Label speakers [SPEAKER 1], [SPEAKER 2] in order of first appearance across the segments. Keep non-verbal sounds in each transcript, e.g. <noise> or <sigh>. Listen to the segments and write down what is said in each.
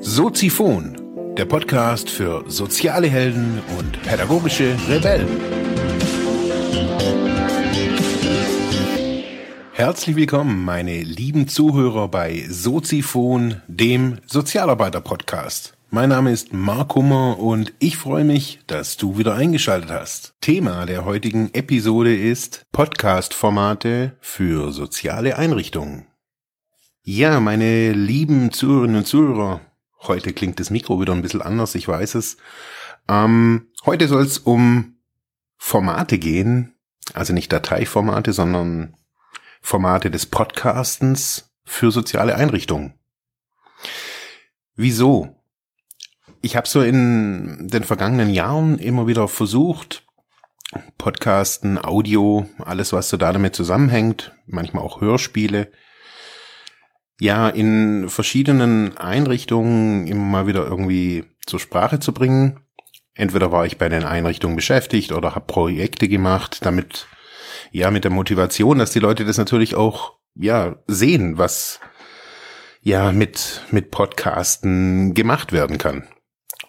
[SPEAKER 1] Soziphon, der Podcast für soziale Helden und pädagogische Rebellen. Herzlich willkommen, meine lieben Zuhörer bei Soziphon, dem Sozialarbeiter-Podcast. Mein Name ist Mark Hummer und ich freue mich, dass du wieder eingeschaltet hast. Thema der heutigen Episode ist Podcast-Formate für soziale Einrichtungen. Ja, meine lieben Zuhörerinnen und Zuhörer, heute klingt das Mikro wieder ein bisschen anders, ich weiß es. Ähm, heute soll es um Formate gehen, also nicht Dateiformate, sondern Formate des Podcastens für soziale Einrichtungen. Wieso? Ich habe so in den vergangenen Jahren immer wieder versucht, Podcasten, Audio, alles was so da damit zusammenhängt, manchmal auch Hörspiele, ja, in verschiedenen Einrichtungen immer mal wieder irgendwie zur Sprache zu bringen. Entweder war ich bei den Einrichtungen beschäftigt oder habe Projekte gemacht, damit ja mit der Motivation, dass die Leute das natürlich auch ja sehen, was ja mit mit Podcasten gemacht werden kann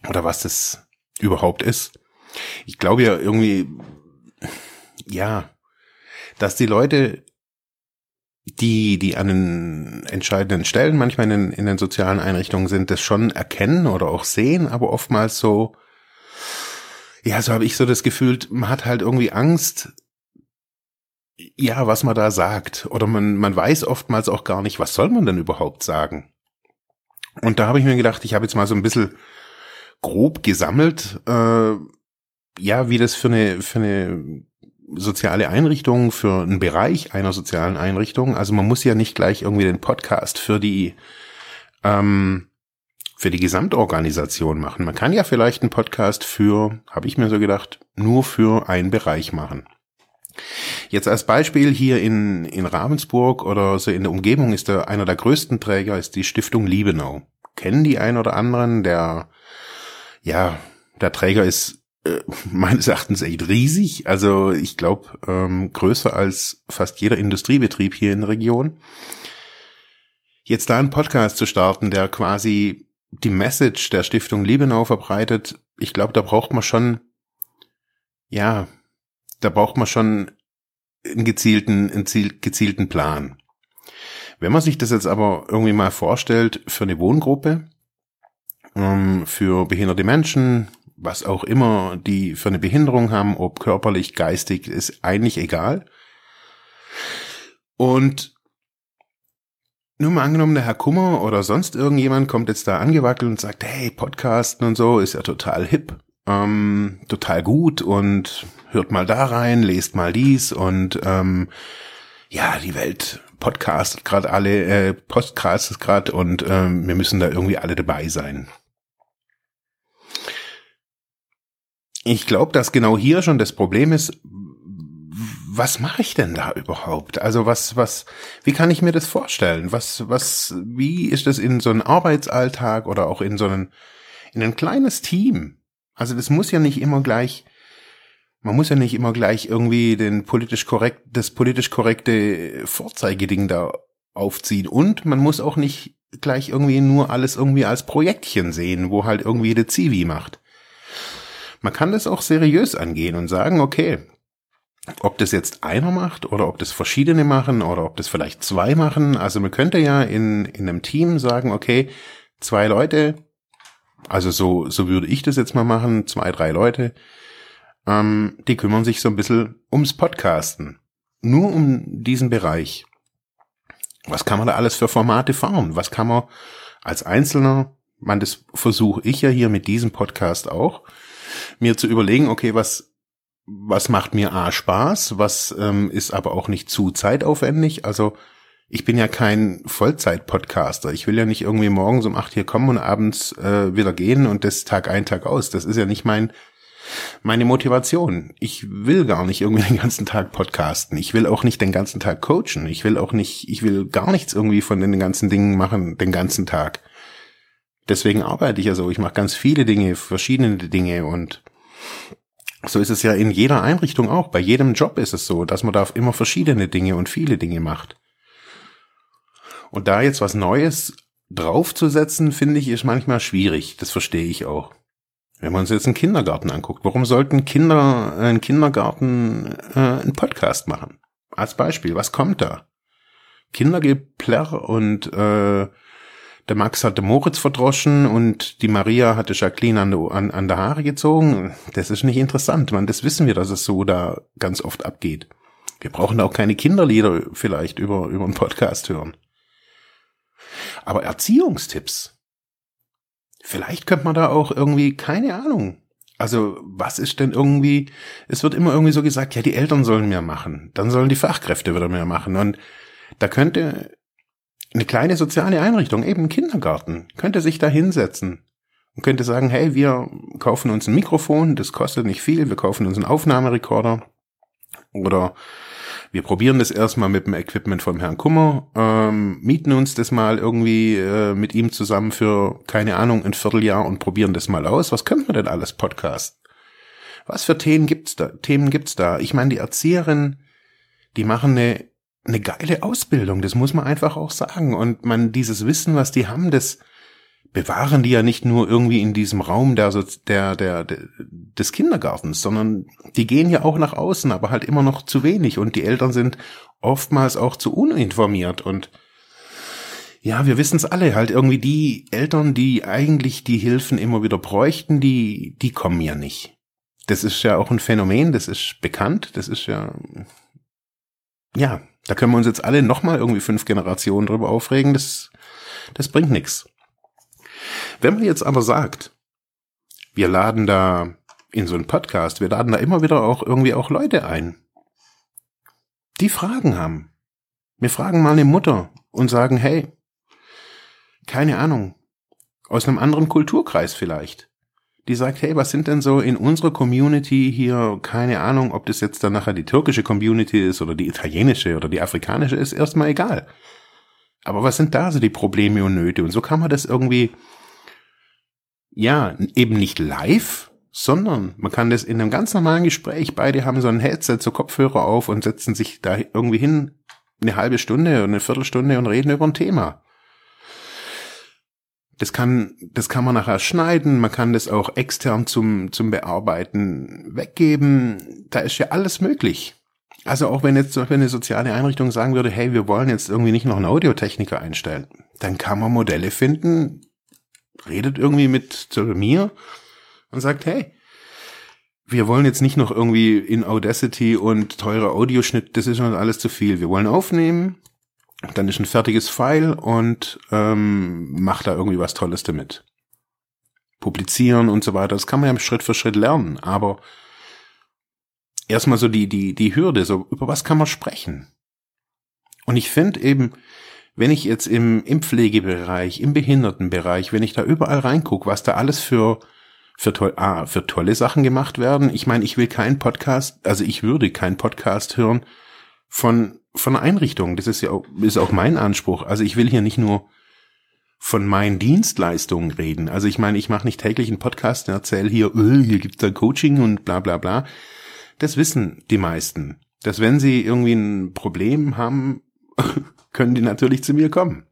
[SPEAKER 1] oder was das überhaupt ist. Ich glaube ja irgendwie ja, dass die Leute die, die an den entscheidenden Stellen manchmal in den, in den sozialen Einrichtungen sind, das schon erkennen oder auch sehen, aber oftmals so, ja, so habe ich so das Gefühl, man hat halt irgendwie Angst, ja, was man da sagt. Oder man, man weiß oftmals auch gar nicht, was soll man denn überhaupt sagen. Und da habe ich mir gedacht, ich habe jetzt mal so ein bisschen grob gesammelt, äh, ja, wie das für eine, für eine soziale Einrichtung, für einen Bereich einer sozialen Einrichtung. Also man muss ja nicht gleich irgendwie den Podcast für die, ähm, für die Gesamtorganisation machen. Man kann ja vielleicht einen Podcast für, habe ich mir so gedacht, nur für einen Bereich machen. Jetzt als Beispiel hier in, in Ravensburg oder so in der Umgebung ist der, einer der größten Träger ist die Stiftung Liebenau. Kennen die ein oder anderen? Der, ja, der Träger ist äh, <laughs> meines Erachtens echt riesig. Also ich glaube, ähm, größer als fast jeder Industriebetrieb hier in der Region. Jetzt da einen Podcast zu starten, der quasi die Message der Stiftung Liebenau verbreitet, ich glaube, da braucht man schon, ja, da braucht man schon einen gezielten, einen gezielten Plan. Wenn man sich das jetzt aber irgendwie mal vorstellt für eine Wohngruppe, ähm, für behinderte Menschen, was auch immer die für eine Behinderung haben, ob körperlich, geistig, ist eigentlich egal. Und nur mal angenommen, der Herr Kummer oder sonst irgendjemand kommt jetzt da angewackelt und sagt, hey, Podcasten und so ist ja total hip, ähm, total gut und hört mal da rein, lest mal dies und ähm, ja, die Welt podcastet gerade alle, äh, podcastet gerade und ähm, wir müssen da irgendwie alle dabei sein. Ich glaube, dass genau hier schon das Problem ist, was mache ich denn da überhaupt? Also was, was, wie kann ich mir das vorstellen? Was, was, wie ist das in so einem Arbeitsalltag oder auch in so einem, in ein kleines Team? Also das muss ja nicht immer gleich man muss ja nicht immer gleich irgendwie den politisch korrekt, das politisch korrekte Vorzeigeding da aufziehen. Und man muss auch nicht gleich irgendwie nur alles irgendwie als Projektchen sehen, wo halt irgendwie der Zivi macht. Man kann das auch seriös angehen und sagen, okay, ob das jetzt einer macht oder ob das verschiedene machen oder ob das vielleicht zwei machen. Also man könnte ja in, in einem Team sagen, okay, zwei Leute, also so, so würde ich das jetzt mal machen, zwei, drei Leute, ähm, die kümmern sich so ein bisschen ums Podcasten. Nur um diesen Bereich. Was kann man da alles für Formate fahren? Was kann man als Einzelner, man, das versuche ich ja hier mit diesem Podcast auch, mir zu überlegen, okay, was, was macht mir A Spaß, was ähm, ist aber auch nicht zu zeitaufwendig. Also ich bin ja kein Vollzeit-Podcaster. Ich will ja nicht irgendwie morgens um acht hier kommen und abends äh, wieder gehen und das Tag ein, Tag aus. Das ist ja nicht mein meine Motivation. Ich will gar nicht irgendwie <laughs> den ganzen Tag podcasten. Ich will auch nicht den ganzen Tag coachen. Ich will auch nicht, ich will gar nichts irgendwie von den ganzen Dingen machen, den ganzen Tag. Deswegen arbeite ich ja so. Ich mache ganz viele Dinge, verschiedene Dinge und So ist es ja in jeder Einrichtung auch. Bei jedem Job ist es so, dass man da immer verschiedene Dinge und viele Dinge macht. Und da jetzt was Neues draufzusetzen, finde ich, ist manchmal schwierig. Das verstehe ich auch. Wenn man uns jetzt einen Kindergarten anguckt, warum sollten Kinder, äh, ein Kindergarten äh, einen Podcast machen? Als Beispiel, was kommt da? Kindergeplärr und äh, der Max hatte Moritz verdroschen und die Maria hatte Jacqueline an, an, an der Haare gezogen. Das ist nicht interessant, man. Das wissen wir, dass es so da ganz oft abgeht. Wir brauchen auch keine Kinderlieder vielleicht über, über einen Podcast hören. Aber Erziehungstipps. Vielleicht könnte man da auch irgendwie, keine Ahnung. Also, was ist denn irgendwie, es wird immer irgendwie so gesagt, ja, die Eltern sollen mehr machen. Dann sollen die Fachkräfte wieder mehr machen. Und da könnte eine kleine soziale Einrichtung, eben ein Kindergarten, könnte sich da hinsetzen und könnte sagen, hey, wir kaufen uns ein Mikrofon, das kostet nicht viel, wir kaufen uns einen Aufnahmerekorder oder wir probieren das erstmal mit dem Equipment vom Herrn Kummer, ähm, mieten uns das mal irgendwie äh, mit ihm zusammen für, keine Ahnung, ein Vierteljahr und probieren das mal aus. Was können wir denn alles Podcast? Was für Themen gibt's da? Themen gibt's da? Ich meine, die Erzieherin, die machen eine, eine geile Ausbildung, das muss man einfach auch sagen. Und man, dieses Wissen, was die haben, das, bewahren die ja nicht nur irgendwie in diesem Raum der, der, der, des Kindergartens, sondern die gehen ja auch nach außen, aber halt immer noch zu wenig und die Eltern sind oftmals auch zu uninformiert und ja, wir wissen es alle, halt irgendwie die Eltern, die eigentlich die Hilfen immer wieder bräuchten, die, die kommen ja nicht. Das ist ja auch ein Phänomen, das ist bekannt, das ist ja, ja, da können wir uns jetzt alle nochmal irgendwie fünf Generationen drüber aufregen, das, das bringt nichts. Wenn man jetzt aber sagt, wir laden da in so einen Podcast, wir laden da immer wieder auch irgendwie auch Leute ein, die Fragen haben. Wir fragen mal eine Mutter und sagen, hey, keine Ahnung, aus einem anderen Kulturkreis vielleicht. Die sagt, hey, was sind denn so in unserer Community hier, keine Ahnung, ob das jetzt dann nachher die türkische Community ist oder die italienische oder die afrikanische, ist erstmal egal. Aber was sind da so die Probleme und Nöte? Und so kann man das irgendwie ja, eben nicht live, sondern man kann das in einem ganz normalen Gespräch, beide haben so ein Headset, so Kopfhörer auf und setzen sich da irgendwie hin, eine halbe Stunde oder eine Viertelstunde und reden über ein Thema. Das kann, das kann man nachher schneiden, man kann das auch extern zum, zum Bearbeiten weggeben. Da ist ja alles möglich. Also auch wenn jetzt zum Beispiel eine soziale Einrichtung sagen würde, hey, wir wollen jetzt irgendwie nicht noch einen Audiotechniker einstellen, dann kann man Modelle finden, redet irgendwie mit zu mir und sagt, hey, wir wollen jetzt nicht noch irgendwie in Audacity und teure Audioschnitt, das ist schon alles zu viel. Wir wollen aufnehmen, dann ist ein fertiges File und ähm, macht da irgendwie was Tolles damit. Publizieren und so weiter, das kann man ja Schritt für Schritt lernen, aber erstmal so die, die, die Hürde, so über was kann man sprechen? Und ich finde eben, wenn ich jetzt im, im Pflegebereich, im Behindertenbereich, wenn ich da überall reingucke, was da alles für für, toll, ah, für tolle Sachen gemacht werden. Ich meine, ich will keinen Podcast, also ich würde keinen Podcast hören von von Einrichtungen. Das ist ja auch, ist auch mein Anspruch. Also ich will hier nicht nur von meinen Dienstleistungen reden. Also ich meine, ich mache nicht täglich einen Podcast und erzähle hier, öh, hier gibt's da Coaching und bla bla bla. Das wissen die meisten. Dass wenn sie irgendwie ein Problem haben, <laughs> können die natürlich zu mir kommen.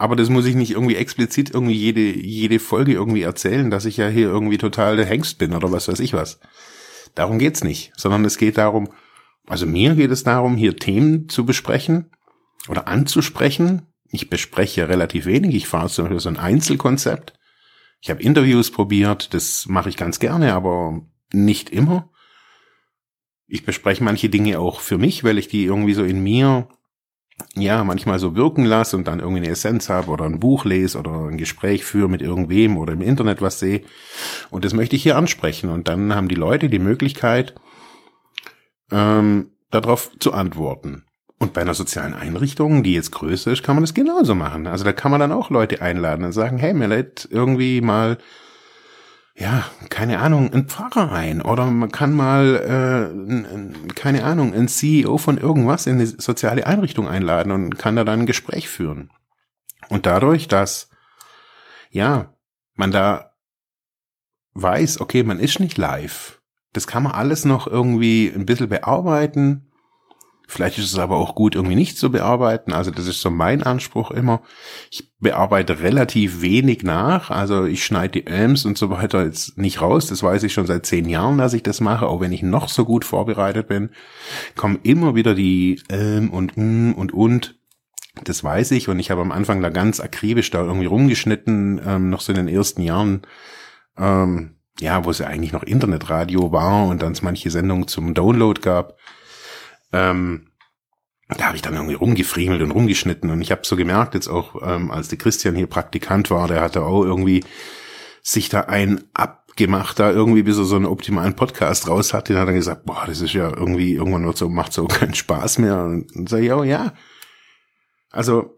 [SPEAKER 1] Aber das muss ich nicht irgendwie explizit irgendwie jede, jede Folge irgendwie erzählen, dass ich ja hier irgendwie total der Hengst bin oder was weiß ich was. Darum geht's nicht, sondern es geht darum, also mir geht es darum, hier Themen zu besprechen oder anzusprechen. Ich bespreche relativ wenig. Ich fahre zum Beispiel so ein Einzelkonzept. Ich habe Interviews probiert, das mache ich ganz gerne, aber nicht immer. Ich bespreche manche Dinge auch für mich, weil ich die irgendwie so in mir ja, manchmal so wirken lasse und dann irgendwie eine Essenz habe oder ein Buch lese oder ein Gespräch führe mit irgendwem oder im Internet was sehe. Und das möchte ich hier ansprechen. Und dann haben die Leute die Möglichkeit, ähm, darauf zu antworten. Und bei einer sozialen Einrichtung, die jetzt größer ist, kann man das genauso machen. Also da kann man dann auch Leute einladen und sagen, hey, mir lädt irgendwie mal ja, keine Ahnung, ein Pfarrer ein oder man kann mal, äh, keine Ahnung, ein CEO von irgendwas in eine soziale Einrichtung einladen und kann da dann ein Gespräch führen. Und dadurch, dass, ja, man da weiß, okay, man ist nicht live. Das kann man alles noch irgendwie ein bisschen bearbeiten. Vielleicht ist es aber auch gut, irgendwie nicht zu bearbeiten. Also das ist so mein Anspruch immer. Ich bearbeite relativ wenig nach. Also ich schneide die Elms und so weiter jetzt nicht raus. Das weiß ich schon seit zehn Jahren, dass ich das mache. Auch wenn ich noch so gut vorbereitet bin, kommen immer wieder die Elm und mm und und. Das weiß ich. Und ich habe am Anfang da ganz akribisch da irgendwie rumgeschnitten, ähm, noch so in den ersten Jahren. Ähm, ja, wo es ja eigentlich noch Internetradio war und dann es manche Sendungen zum Download gab ähm, da habe ich dann irgendwie rumgefriemelt und rumgeschnitten und ich habe so gemerkt, jetzt auch ähm, als der Christian hier Praktikant war, der hatte auch irgendwie sich da ein abgemacht, da irgendwie bis er so einen optimalen Podcast raus hat, den hat er gesagt, boah, das ist ja irgendwie, irgendwann wird so, macht so keinen Spaß mehr. Und sag ich, oh ja. Also,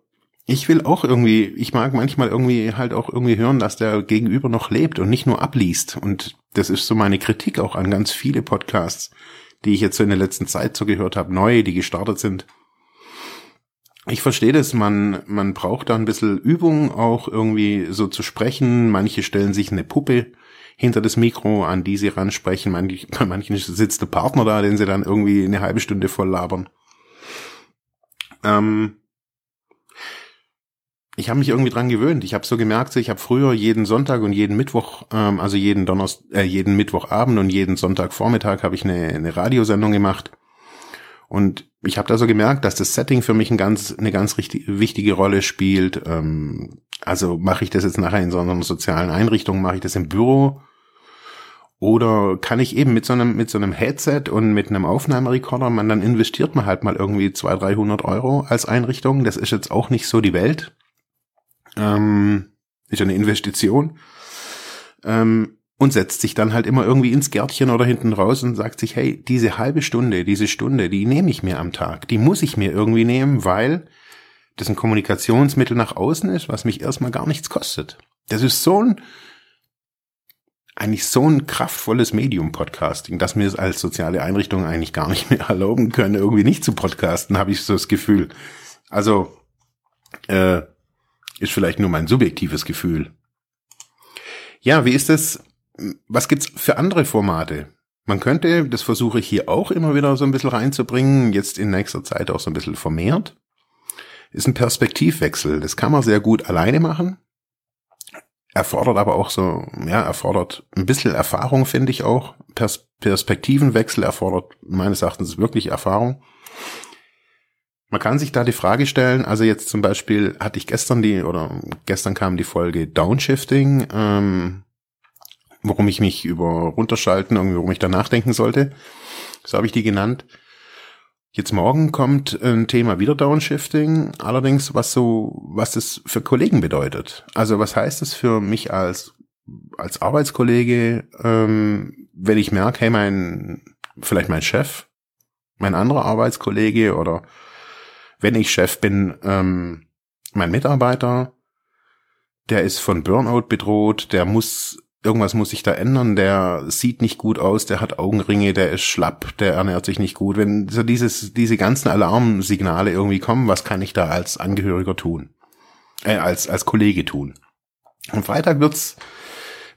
[SPEAKER 1] ich will auch irgendwie, ich mag manchmal irgendwie halt auch irgendwie hören, dass der Gegenüber noch lebt und nicht nur abliest. Und das ist so meine Kritik auch an ganz viele Podcasts die ich jetzt so in der letzten Zeit so gehört habe, neu, die gestartet sind. Ich verstehe das, man, man braucht da ein bisschen Übung, auch irgendwie so zu sprechen. Manche stellen sich eine Puppe hinter das Mikro, an die sie ransprechen. <laughs> Bei manchen sitzt der Partner da, den sie dann irgendwie eine halbe Stunde voll labern. Ähm, ich habe mich irgendwie dran gewöhnt. Ich habe so gemerkt, ich habe früher jeden Sonntag und jeden Mittwoch, ähm, also jeden Donnerstag, äh, jeden Mittwochabend und jeden Sonntagvormittag habe ich eine, eine Radiosendung gemacht. Und ich habe da so gemerkt, dass das Setting für mich ein ganz, eine ganz richtig, wichtige Rolle spielt. Ähm, also mache ich das jetzt nachher in so einer sozialen Einrichtung, mache ich das im Büro oder kann ich eben mit so einem, mit so einem Headset und mit einem Aufnahmerekorder, man dann investiert man halt mal irgendwie 200, 300 Euro als Einrichtung. Das ist jetzt auch nicht so die Welt. Ähm, ist eine Investition. Ähm, und setzt sich dann halt immer irgendwie ins Gärtchen oder hinten raus und sagt sich, hey, diese halbe Stunde, diese Stunde, die nehme ich mir am Tag. Die muss ich mir irgendwie nehmen, weil das ein Kommunikationsmittel nach außen ist, was mich erstmal gar nichts kostet. Das ist so ein, eigentlich so ein kraftvolles Medium Podcasting, dass mir es als soziale Einrichtung eigentlich gar nicht mehr erlauben können, irgendwie nicht zu podcasten, habe ich so das Gefühl. Also, äh, ist vielleicht nur mein subjektives Gefühl. Ja, wie ist es? Was gibt's für andere Formate? Man könnte, das versuche ich hier auch immer wieder so ein bisschen reinzubringen, jetzt in nächster Zeit auch so ein bisschen vermehrt, ist ein Perspektivwechsel. Das kann man sehr gut alleine machen. Erfordert aber auch so, ja, erfordert ein bisschen Erfahrung, finde ich auch. Pers Perspektivenwechsel erfordert meines Erachtens wirklich Erfahrung. Man kann sich da die Frage stellen, also jetzt zum Beispiel hatte ich gestern die, oder gestern kam die Folge Downshifting, ähm, worum ich mich über runterschalten, irgendwie, worum ich da nachdenken sollte. So habe ich die genannt. Jetzt morgen kommt ein Thema wieder Downshifting, allerdings was so, was das für Kollegen bedeutet. Also was heißt das für mich als, als Arbeitskollege, ähm, wenn ich merke, hey, mein, vielleicht mein Chef, mein anderer Arbeitskollege oder wenn ich Chef bin, ähm, mein Mitarbeiter, der ist von Burnout bedroht, der muss, irgendwas muss sich da ändern, der sieht nicht gut aus, der hat Augenringe, der ist schlapp, der ernährt sich nicht gut. Wenn so dieses, diese ganzen Alarmsignale irgendwie kommen, was kann ich da als Angehöriger tun? Äh, als, als Kollege tun? Am Freitag wird's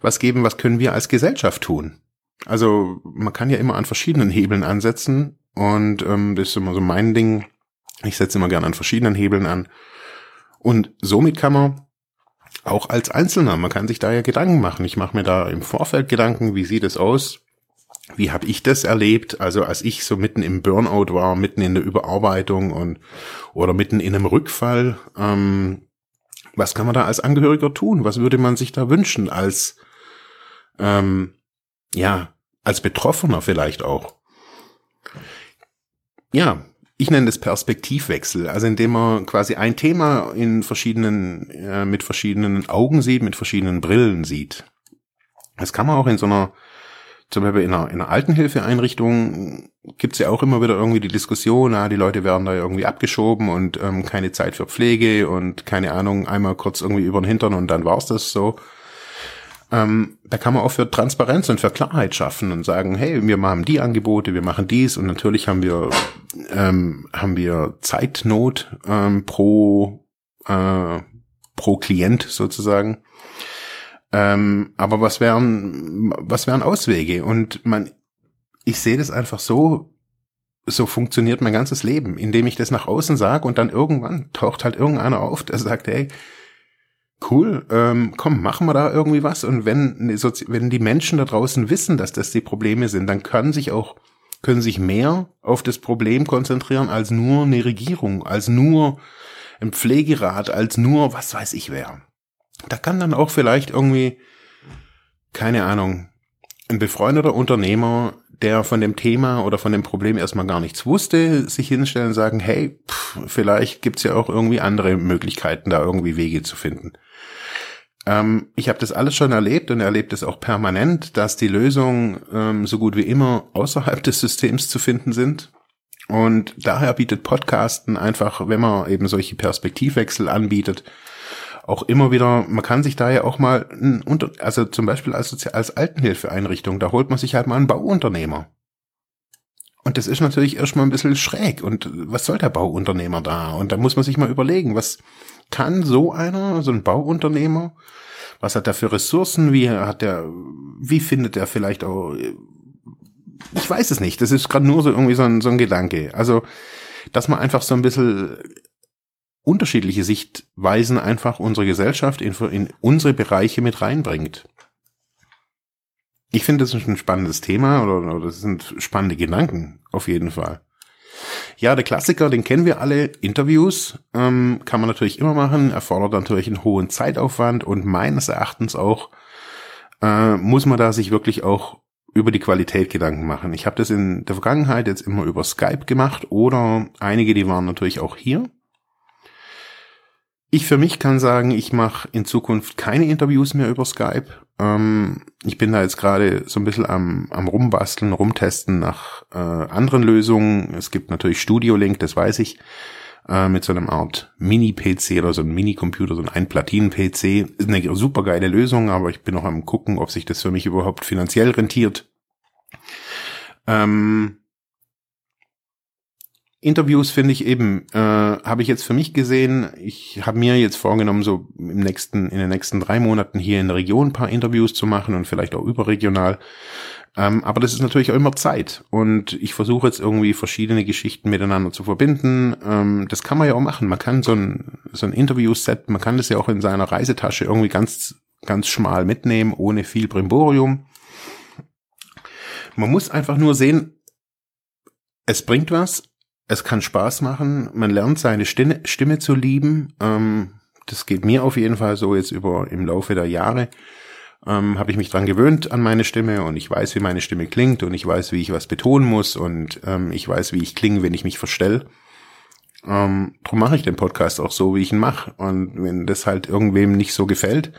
[SPEAKER 1] was geben, was können wir als Gesellschaft tun? Also man kann ja immer an verschiedenen Hebeln ansetzen und ähm, das ist immer so mein Ding, ich setze immer gerne an verschiedenen Hebeln an. Und somit kann man auch als Einzelner, man kann sich da ja Gedanken machen. Ich mache mir da im Vorfeld Gedanken, wie sieht es aus? Wie habe ich das erlebt? Also als ich so mitten im Burnout war, mitten in der Überarbeitung und oder mitten in einem Rückfall, ähm, was kann man da als Angehöriger tun? Was würde man sich da wünschen als ähm, ja als Betroffener vielleicht auch? Ja, ich nenne das Perspektivwechsel, also indem man quasi ein Thema in verschiedenen, äh, mit verschiedenen Augen sieht, mit verschiedenen Brillen sieht. Das kann man auch in so einer, zum Beispiel in einer, in einer Altenhilfeeinrichtung gibt's ja auch immer wieder irgendwie die Diskussion, ah, die Leute werden da irgendwie abgeschoben und ähm, keine Zeit für Pflege und keine Ahnung, einmal kurz irgendwie über den Hintern und dann war's das so. Ähm, da kann man auch für Transparenz und für Klarheit schaffen und sagen, hey, wir machen die Angebote, wir machen dies und natürlich haben wir ähm, haben wir Zeitnot ähm, pro äh, pro Klient sozusagen. Ähm, aber was wären, was wären Auswege? Und man, ich sehe das einfach so, so funktioniert mein ganzes Leben, indem ich das nach außen sage und dann irgendwann taucht halt irgendeiner auf, der sagt, hey, cool, ähm, komm, machen wir da irgendwie was. Und wenn, wenn die Menschen da draußen wissen, dass das die Probleme sind, dann können sich auch, können sich mehr auf das Problem konzentrieren als nur eine Regierung, als nur ein Pflegerat, als nur was weiß ich wer. Da kann dann auch vielleicht irgendwie, keine Ahnung, ein befreundeter Unternehmer, der von dem Thema oder von dem Problem erstmal gar nichts wusste, sich hinstellen und sagen, hey, pff, vielleicht gibt's ja auch irgendwie andere Möglichkeiten, da irgendwie Wege zu finden. Ähm, ich habe das alles schon erlebt und erlebt es auch permanent, dass die Lösungen ähm, so gut wie immer außerhalb des Systems zu finden sind. Und daher bietet Podcasten einfach, wenn man eben solche Perspektivwechsel anbietet, auch immer wieder, man kann sich da ja auch mal, also zum Beispiel als, als Altenhilfeeinrichtung, da holt man sich halt mal einen Bauunternehmer. Und das ist natürlich erstmal ein bisschen schräg. Und was soll der Bauunternehmer da? Und da muss man sich mal überlegen, was kann so einer, so ein Bauunternehmer, was hat er für Ressourcen, wie hat der, wie findet er vielleicht auch, ich weiß es nicht. Das ist gerade nur so irgendwie so ein, so ein Gedanke. Also, dass man einfach so ein bisschen unterschiedliche Sichtweisen einfach unsere Gesellschaft in, in unsere Bereiche mit reinbringt. Ich finde, das ist ein spannendes Thema oder, oder das sind spannende Gedanken, auf jeden Fall. Ja, der Klassiker, den kennen wir alle. Interviews ähm, kann man natürlich immer machen, erfordert natürlich einen hohen Zeitaufwand und meines Erachtens auch äh, muss man da sich wirklich auch über die Qualität Gedanken machen. Ich habe das in der Vergangenheit jetzt immer über Skype gemacht oder einige, die waren natürlich auch hier. Ich für mich kann sagen, ich mache in Zukunft keine Interviews mehr über Skype. Ähm, ich bin da jetzt gerade so ein bisschen am, am Rumbasteln, rumtesten nach äh, anderen Lösungen. Es gibt natürlich Studio Link, das weiß ich, äh, mit so einem Art Mini-PC oder so einem Mini-Computer, so ein Ein-Platinen-PC. Ist eine super geile Lösung, aber ich bin noch am gucken, ob sich das für mich überhaupt finanziell rentiert. Ähm, Interviews finde ich eben, äh, habe ich jetzt für mich gesehen, ich habe mir jetzt vorgenommen, so im nächsten, in den nächsten drei Monaten hier in der Region ein paar Interviews zu machen und vielleicht auch überregional. Ähm, aber das ist natürlich auch immer Zeit. Und ich versuche jetzt irgendwie verschiedene Geschichten miteinander zu verbinden. Ähm, das kann man ja auch machen. Man kann so ein, so ein Interview-Set, man kann das ja auch in seiner Reisetasche irgendwie ganz, ganz schmal mitnehmen, ohne viel Brimborium. Man muss einfach nur sehen, es bringt was, es kann Spaß machen, man lernt seine Stimme, Stimme zu lieben. Ähm, das geht mir auf jeden Fall so jetzt über im Laufe der Jahre. Ähm, habe ich mich dran gewöhnt an meine Stimme und ich weiß, wie meine Stimme klingt und ich weiß, wie ich was betonen muss und ähm, ich weiß, wie ich klinge, wenn ich mich verstell. Ähm, darum mache ich den Podcast auch so, wie ich ihn mache. Und wenn das halt irgendwem nicht so gefällt,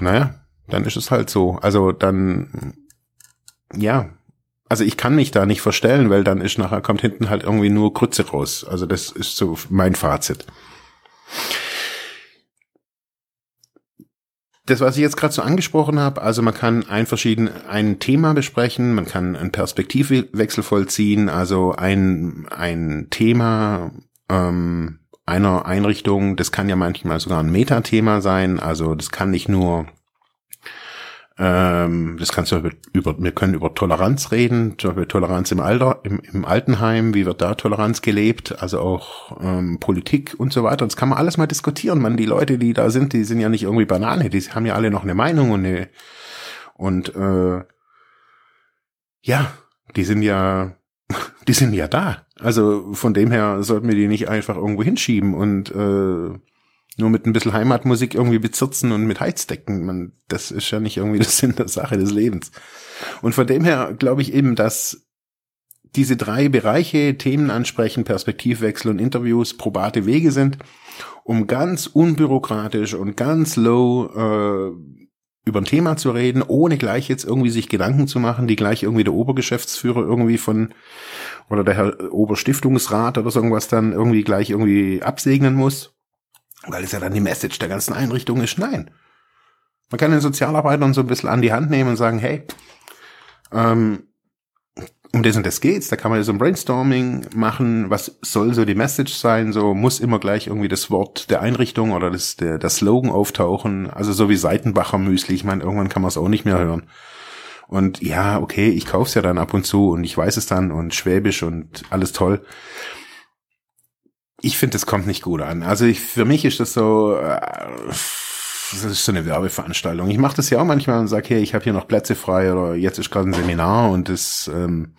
[SPEAKER 1] naja, dann ist es halt so. Also dann, ja, also ich kann mich da nicht verstellen, weil dann ist nachher kommt hinten halt irgendwie nur Krütze raus. Also das ist so mein Fazit. Das, was ich jetzt gerade so angesprochen habe, also man kann ein verschieden ein Thema besprechen, man kann einen Perspektivwechsel vollziehen, also ein ein Thema ähm, einer Einrichtung, das kann ja manchmal sogar ein Metathema sein, also das kann nicht nur ähm, das kannst du über, über, wir können über Toleranz reden, über Toleranz im Alter, im, im Altenheim, wie wird da Toleranz gelebt, also auch ähm, Politik und so weiter. Das kann man alles mal diskutieren. Man, die Leute, die da sind, die sind ja nicht irgendwie Banane, die haben ja alle noch eine Meinung und eine, und äh, ja, die sind ja, <laughs> die sind ja da. Also von dem her sollten wir die nicht einfach irgendwo hinschieben und äh, nur mit ein bisschen Heimatmusik irgendwie bezirzen und mit Heizdecken. Man, das ist ja nicht irgendwie <laughs> das Sinn der Sache des Lebens. Und von dem her glaube ich eben, dass diese drei Bereiche, Themen ansprechen, Perspektivwechsel und Interviews probate Wege sind, um ganz unbürokratisch und ganz low äh, über ein Thema zu reden, ohne gleich jetzt irgendwie sich Gedanken zu machen, die gleich irgendwie der Obergeschäftsführer irgendwie von oder der Herr Oberstiftungsrat oder so irgendwas dann irgendwie gleich irgendwie absegnen muss weil es ja dann die Message der ganzen Einrichtung ist. Nein. Man kann den Sozialarbeitern so ein bisschen an die Hand nehmen und sagen, hey, ähm, um das und das geht's, da kann man so ein Brainstorming machen, was soll so die Message sein, so muss immer gleich irgendwie das Wort der Einrichtung oder das, der, der Slogan auftauchen, also so wie Seitenbacher Müsli, ich meine, irgendwann kann man es auch nicht mehr hören. Und ja, okay, ich kauf's ja dann ab und zu und ich weiß es dann und Schwäbisch und alles toll. Ich finde, das kommt nicht gut an. Also ich, für mich ist das so, äh, das ist so eine Werbeveranstaltung. Ich mache das ja auch manchmal und sage, hey, ich habe hier noch Plätze frei oder jetzt ist gerade ein Seminar und das, ähm,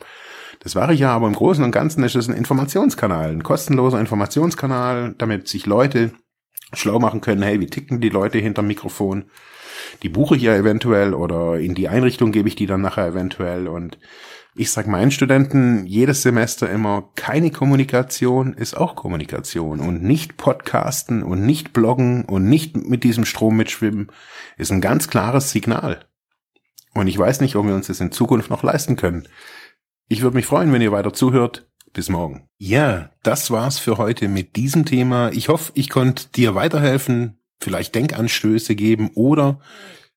[SPEAKER 1] das war ich ja, aber im Großen und Ganzen ist das ein Informationskanal, ein kostenloser Informationskanal, damit sich Leute schlau machen können, hey, wie ticken die Leute hinterm Mikrofon? Die buche ich ja eventuell oder in die Einrichtung gebe ich die dann nachher eventuell und ich sag meinen Studenten jedes Semester immer, keine Kommunikation ist auch Kommunikation und nicht podcasten und nicht bloggen und nicht mit diesem Strom mitschwimmen ist ein ganz klares Signal. Und ich weiß nicht, ob wir uns das in Zukunft noch leisten können. Ich würde mich freuen, wenn ihr weiter zuhört. Bis morgen. Ja, das war's für heute mit diesem Thema. Ich hoffe, ich konnte dir weiterhelfen, vielleicht Denkanstöße geben oder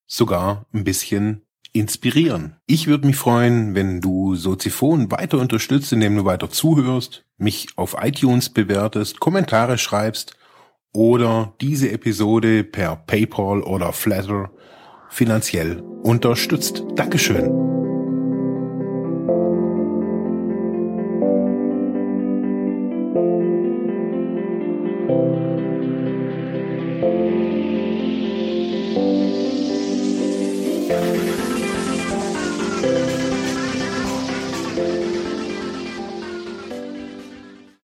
[SPEAKER 1] sogar ein bisschen inspirieren. Ich würde mich freuen, wenn du Soziphon weiter unterstützt, indem du weiter zuhörst, mich auf iTunes bewertest, Kommentare schreibst oder diese Episode per PayPal oder Flatter finanziell unterstützt. Dankeschön.